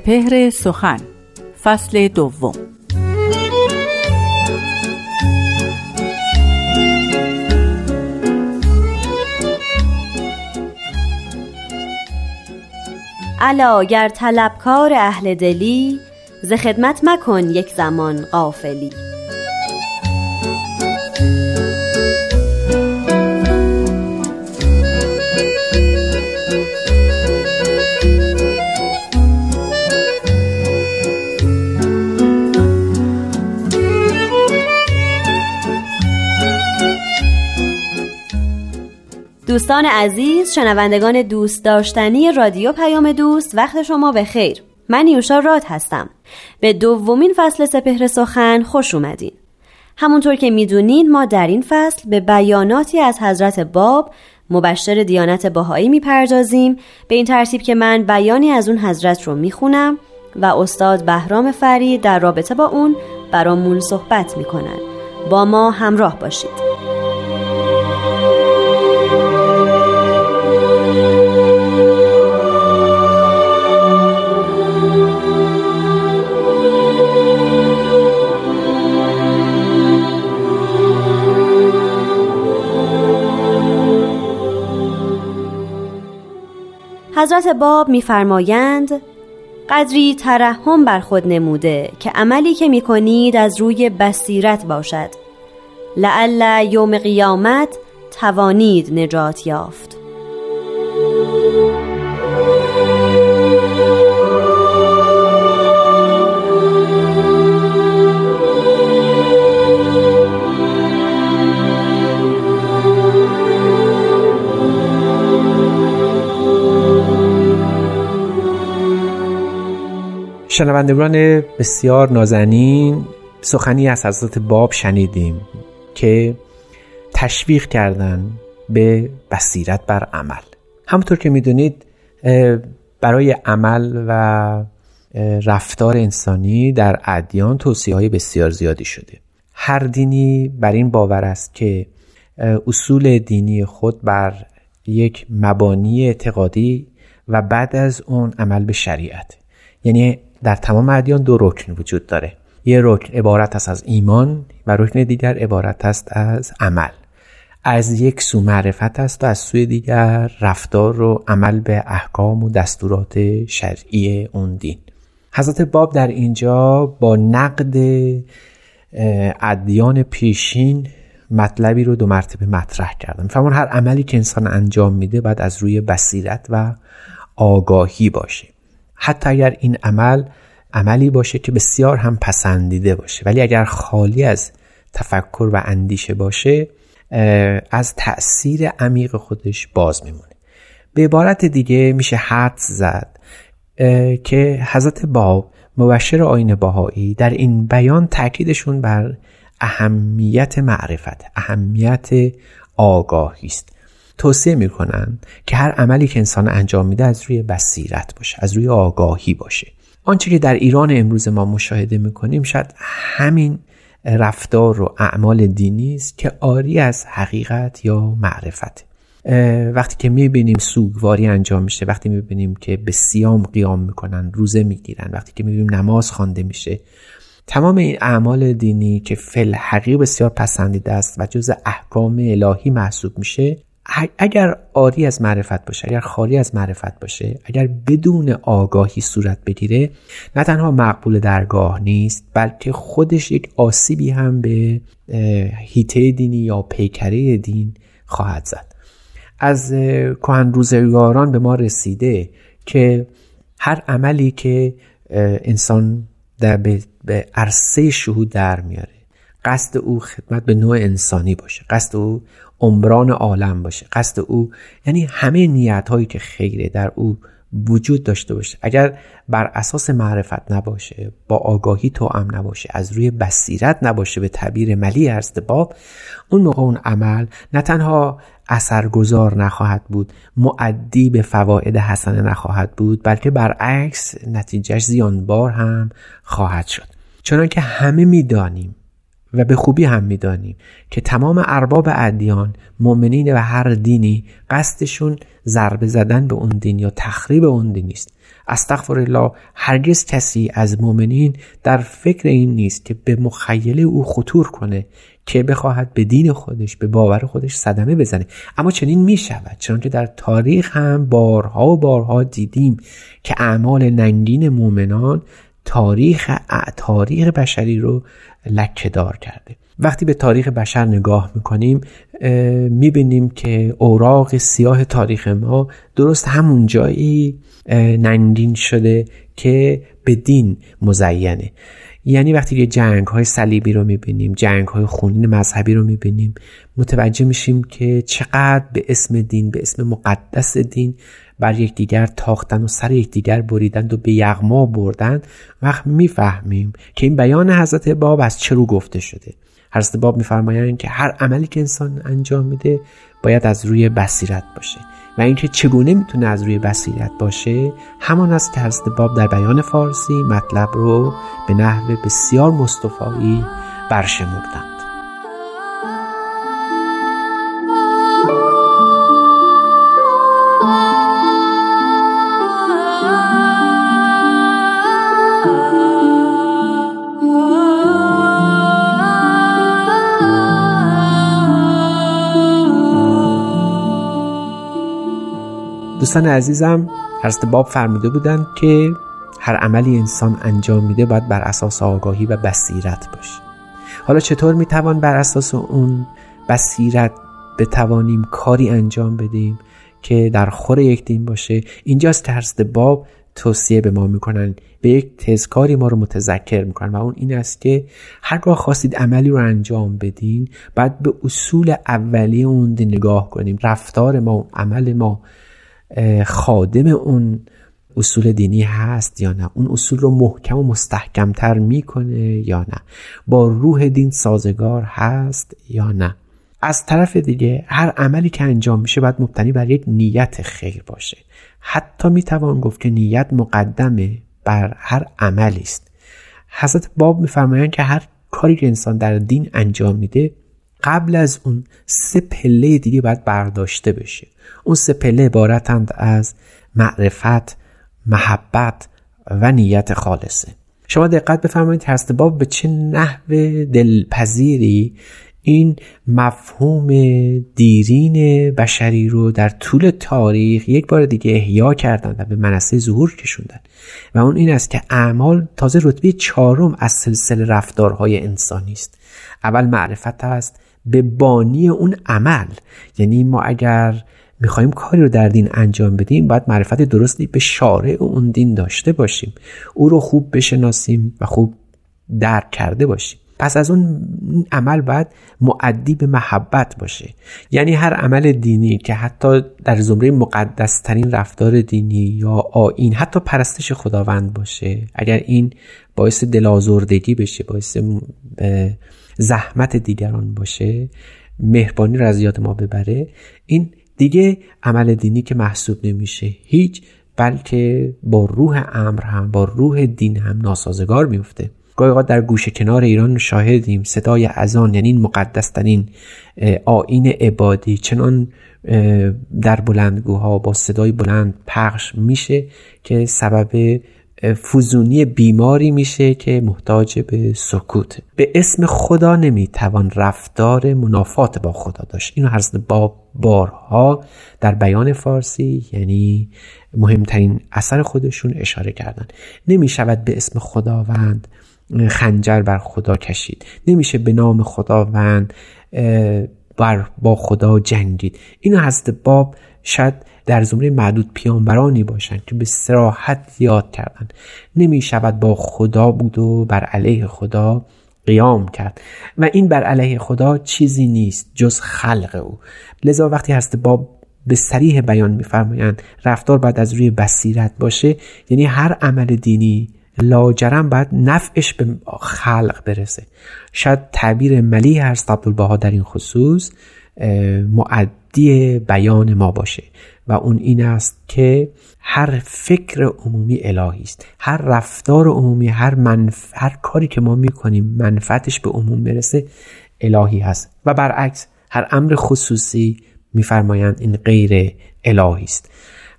سپهر سخن فصل دوم. الا گر طلبکار اهل دلی ز خدمت مکن یک زمان غافلی. دوستان عزیز شنوندگان دوست داشتنی رادیو پیام دوست وقت شما به خیر. من یوشا راد هستم. به دومین فصل سپهر سخن خوش اومدین. همونطور که می‌دونین ما در این فصل به بیاناتی از حضرت باب مبشر دیانت باهایی می‌پردازیم. به این ترتیب که من بیانی از اون حضرت رو می‌خونم و استاد بهرام فرید در رابطه با اون برامون صحبت می‌کنن. با ما همراه باشید. حضرت باب میفرمایند قدری ترحم بر خود نموده که عملی که می‌کنید از روی بصیرت باشد. لعل یوم قیامت توانید نجات یافت. شنوندگان بسیار نازنین سخنی از حضرت باب شنیدیم که تشویق کردن به بصیرت بر عمل. همونطور که می‌دونید برای عمل و رفتار انسانی در ادیان توصیه های بسیار زیادی شده. هر دینی بر این باور است که اصول دینی خود بر یک مبانی اعتقادی و بعد از اون عمل به شریعت. یعنی در تمام ادیان دو رکن وجود داره. یه رکن عبارت است از ایمان و رکن دیگر عبارت است از عمل. از یک سو معرفت است و از سوی دیگر رفتار و عمل به احکام و دستورات شرعی اون دین. حضرت باب در اینجا با نقد ادیان پیشین مطلبی رو دو مرتبه مطرح کردم. فرمان هر عملی که انسان انجام میده باید از روی بصیرت و آگاهی باشه. حتی اگر این عمل عملی باشه که بسیار هم پسندیده باشه. ولی اگر خالی از تفکر و اندیشه باشه از تأثیر عمیق خودش باز میمونه. به عبارت دیگه میشه حد زد که حضرت باب مبشر آین باهایی در این بیان تاکیدشون بر اهمیت معرفت اهمیت آگاهی است. توصیه می‌کنن که هر عملی که انسان انجام میده از روی بصیرت باشه از روی آگاهی باشه. آنچه که در ایران امروز ما مشاهده می‌کنیم شاید همین رفتار و اعمال دینی است که آری از حقیقت یا معرفت. وقتی که می‌بینیم سوگواری انجام میشه وقتی می‌بینیم که به سیام قیام می‌کنن روزه می‌گیرن وقتی که می‌بینیم نماز خوانده میشه تمام این اعمال دینی که فل حقیق بسیار پسندیده است و جز احکام الهی محسوب میشه اگر آری از معرفت باشه اگر خالی از معرفت باشه اگر بدون آگاهی صورت بگیره نه تنها مقبول درگاه نیست بلکه خودش یک آسیبی هم به هیته دینی یا پیکره دین خواهد زد. از کهن روزگاران به ما رسیده که هر عملی که انسان در به عرصه شهود در میاره قصد او خدمت به نوع انسانی باشه قصد او عمران عالم باشه. قصد او یعنی همه نیت هایی که خیره در او وجود داشته باشه. اگر بر اساس معرفت نباشه با آگاهی تو ام نباشه از روی بصیرت نباشه به تعبیر ملی ارست باب اون موقع اون عمل نه تنها اثرگذار نخواهد بود معدی به فواید حسنه نخواهد بود بلکه برعکس نتیجهش زیانبار هم خواهد شد. چنانکه همه می‌دانیم و به خوبی هم می‌دانیم که تمام ارباب ادیان مؤمنین و هر دینی قصدشون ضربه زدن به اون دین یا تخریب اون دین نیست. استغفر الله هرگز کسی از مؤمنین در فکر این نیست که به مخیله او خطور کنه که بخواهد به دین خودش به باور خودش صدمه بزنه. اما چنین می شود چنانکه در تاریخ هم بارها و بارها دیدیم که اعمال ننگین مؤمنان تاریخ تاریخ بشری رو لکه دار کرده. وقتی به تاریخ بشر نگاه می‌کنیم می‌بینیم که اوراق سیاه تاریخ ما درست همون جایی ننگین شده که به دین مزینه. یعنی وقتی یه جنگ های صلیبی رو می‌بینیم جنگ های خونین مذهبی رو می‌بینیم متوجه میشیم که چقدر به اسم دین به اسم مقدس دین بر یکدیگر تاختن و سر یکدیگر بریدند و به یغما بردند وقت می‌فهمیم که این بیان حضرت باب از چه رو گفته شده. حضرت باب میفرمایند که هر عملی که انسان انجام میده باید از روی بصیرت باشه و اینکه چگونه می‌تونه از روی بصیرت باشه همان است که حضرت باب در بیان فارسی مطلب رو به نحو بسیار مصطفایی برشمردند. دوستان عزیزم حضرت باب فرموده بودند که هر عملی انسان انجام میده باید بر اساس آگاهی و بصیرت باشه. حالا چطور می‌توان بر اساس اون بصیرت بتوانیم کاری انجام بدیم که در خور یک دین باشه؟ اینجاست که حضرت باب توصیه به ما می‌کنن به یک تزکاری ما رو متذکر می‌کنن و اون این است که هرگاه خواستید عملی رو انجام بدین باید به اصول اولیه اون نگاه کنیم. رفتار ما عمل ما خادم اون اصول دینی هست یا نه؟ اون اصول رو محکم و مستحکمتر می‌کنه یا نه؟ با روح دین سازگار هست یا نه؟ از طرف دیگه هر عملی که انجام میشه باید مبتنی بر یک نیت خیر باشه. حتی می‌توان گفت که نیت مقدمه بر هر عملی است. حضرت باب میفرمایند که هر کاری که انسان در دین انجام میده قبل از اون سه پله دیگه باید برداشته بشه. اون سه پله عبارتند از معرفت محبت و نیت خالصه. شما دقت بفرمایید هست باب به چه نحو دلپذیری این مفهوم دیرین بشری رو در طول تاریخ یک بار دیگه احیا کردن و به منصه ظهور کشوندن. و اون این است که اعمال تازه رتبه چهارم از سلسله رفتارهای انسانی است. اول معرفت است به بانی اون عمل. یعنی ما اگر می‌خوایم کاری رو در دین انجام بدیم باید معرفت درستی به شارع اون دین داشته باشیم. او رو خوب بشناسیم و خوب درک کرده باشیم. پس از اون عمل باید معدی به محبت باشه. یعنی هر عمل دینی که حتی در زمره مقدس ترین رفتار دینی یا آین حتی پرستش خداوند باشه اگر این باعث دلازردگی بشه باعث زحمت دیگران باشه مهربانی را از یاد ما ببره. این دیگه عمل دینی که محسوب نمیشه هیچ بلکه با روح امر هم با روح دین هم ناسازگار میفته. گاهی در گوشه کنار ایران شاهدیم صدای اذان یعنی این مقدسترین آین عبادی. چنان در بلندگوها با صدای بلند پخش میشه که سبب فوزونی بیماری میشه که محتاج به سکوت. به اسم خدا نمی‌توان رفتار منافات با خدا داشت. اینو هر با بارها در بیان فارسی یعنی مهمترین اثر خودشون اشاره کردن. نمی‌شود به اسم خداوند خنجر بر خدا کشید. نمیشه به نام خداوند بر با خدا جنگید. اینو حضرت باب شاید در زمره معدود پیانبرانی باشند که به سراحت یاد کردند. نمی شود با خدا بود و بر علیه خدا قیام کرد. و این بر علیه خدا چیزی نیست جز خلق او. لذا وقتی هست با به سریح بیان میفرمایند رفتار باید از روی بصیرت باشه. یعنی هر عمل دینی لاجرم باید نفعش به خلق برسه. شاید تعبیر ملی هست عبدالبها در این خصوص مبدی بیان ما باشه و اون این است که هر فکر عمومی الهی است. هر رفتار عمومی هر, منف... هر کاری که ما می‌کنیم منفعتش به عموم برسه الهی هست. و برعکس هر امر خصوصی میفرمایند این غیر الهی است.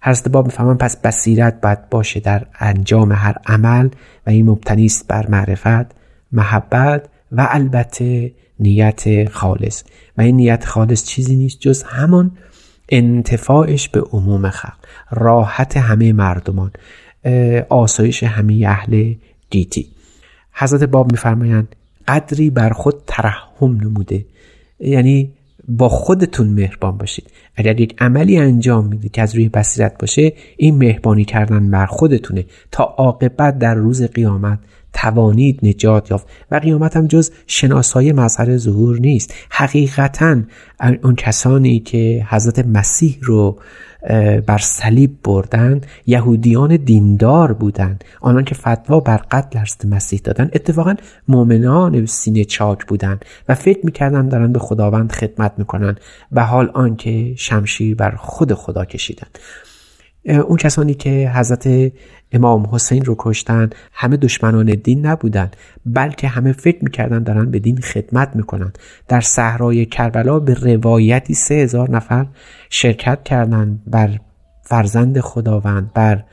حضرت باب می‌فهمن پس بصیرت باید باشه در انجام هر عمل و این مبتنی است بر معرفت محبت و البته نیت خالص. و این نیت خالص چیزی نیست جز همان انتفاعش به عموم خلق. راحت همه مردمان. آسایش همه اهل گیتی حضرت باب میفرمایند قدری بر خود ترحم نموده. یعنی با خودتون مهربان باشید. اگر یک عملی انجام می‌دید که از روی بصیرت باشه این مهربانی کردن بر خودتونه تا عاقبت در روز قیامت توانید نجات یافت و قیامت هم جز شناسای مظهر ظهور نیست. حقیقتا اون کسانی که حضرت مسیح رو بر صلیب بردن یهودیان دیندار بودند آنان که فتوا بر قتل حضرت مسیح دادن اتفاقا مؤمنان سینه چاک بودند و فکر می‌کردن دارن به خداوند خدمت می‌کنن و حال آنکه شمشیر بر خود خدا کشیدن. اون کسانی که حضرت امام حسین رو کشتن همه دشمنان دین نبودن بلکه همه فکر می‌کردن دارن به دین خدمت می‌کنن. در صحرای کربلا به روایتی سه هزار نفر شرکت کردند بر فرزند خداوند بر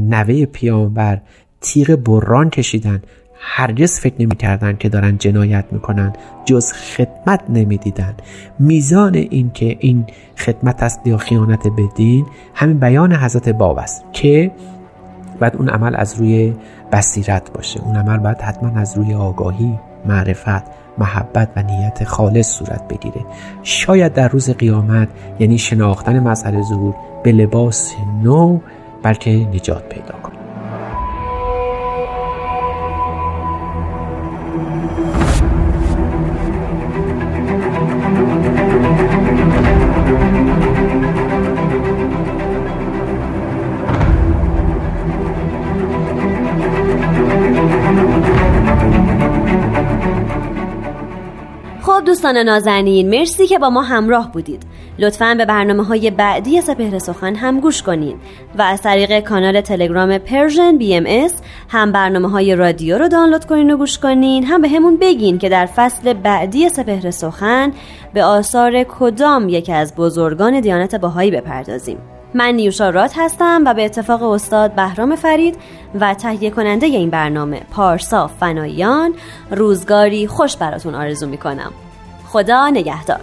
نوه پیامبر. تیغ بران کشیدن. هرگز فکر نمی‌کردند که دارن جنایت می‌کنن جز خدمت نمی‌دیدن. میزان این که این خدمت است یا خیانت به دین همین بیان حضرت باب است که بعد اون عمل از روی بصیرت باشه. اون عمل باید حتما از روی آگاهی معرفت محبت و نیت خالص صورت بگیره. شاید در روز قیامت یعنی شناختن مسئله ظهور به لباس نو بلکه نجات پیدا دوستان نازنین مرسی که با ما همراه بودید. لطفا به برنامه های بعدی سپهر سخن هم گوش کنید و از طریق کانال تلگرام Persian BMS هم برنامه های رادیو رو دانلود کنین و گوش کنین. هم بهمون بگین که در فصل بعدی سپهر سخن به آثار کدام یکی از بزرگان دیانت بهایی بپردازیم. من نیوشا راد هستم و به اتفاق استاد بهرام فرید و تهیه کننده این برنامه پارسا فنایان روزگاری خوش براتون آرزو می‌کنم. خدا نگهدار.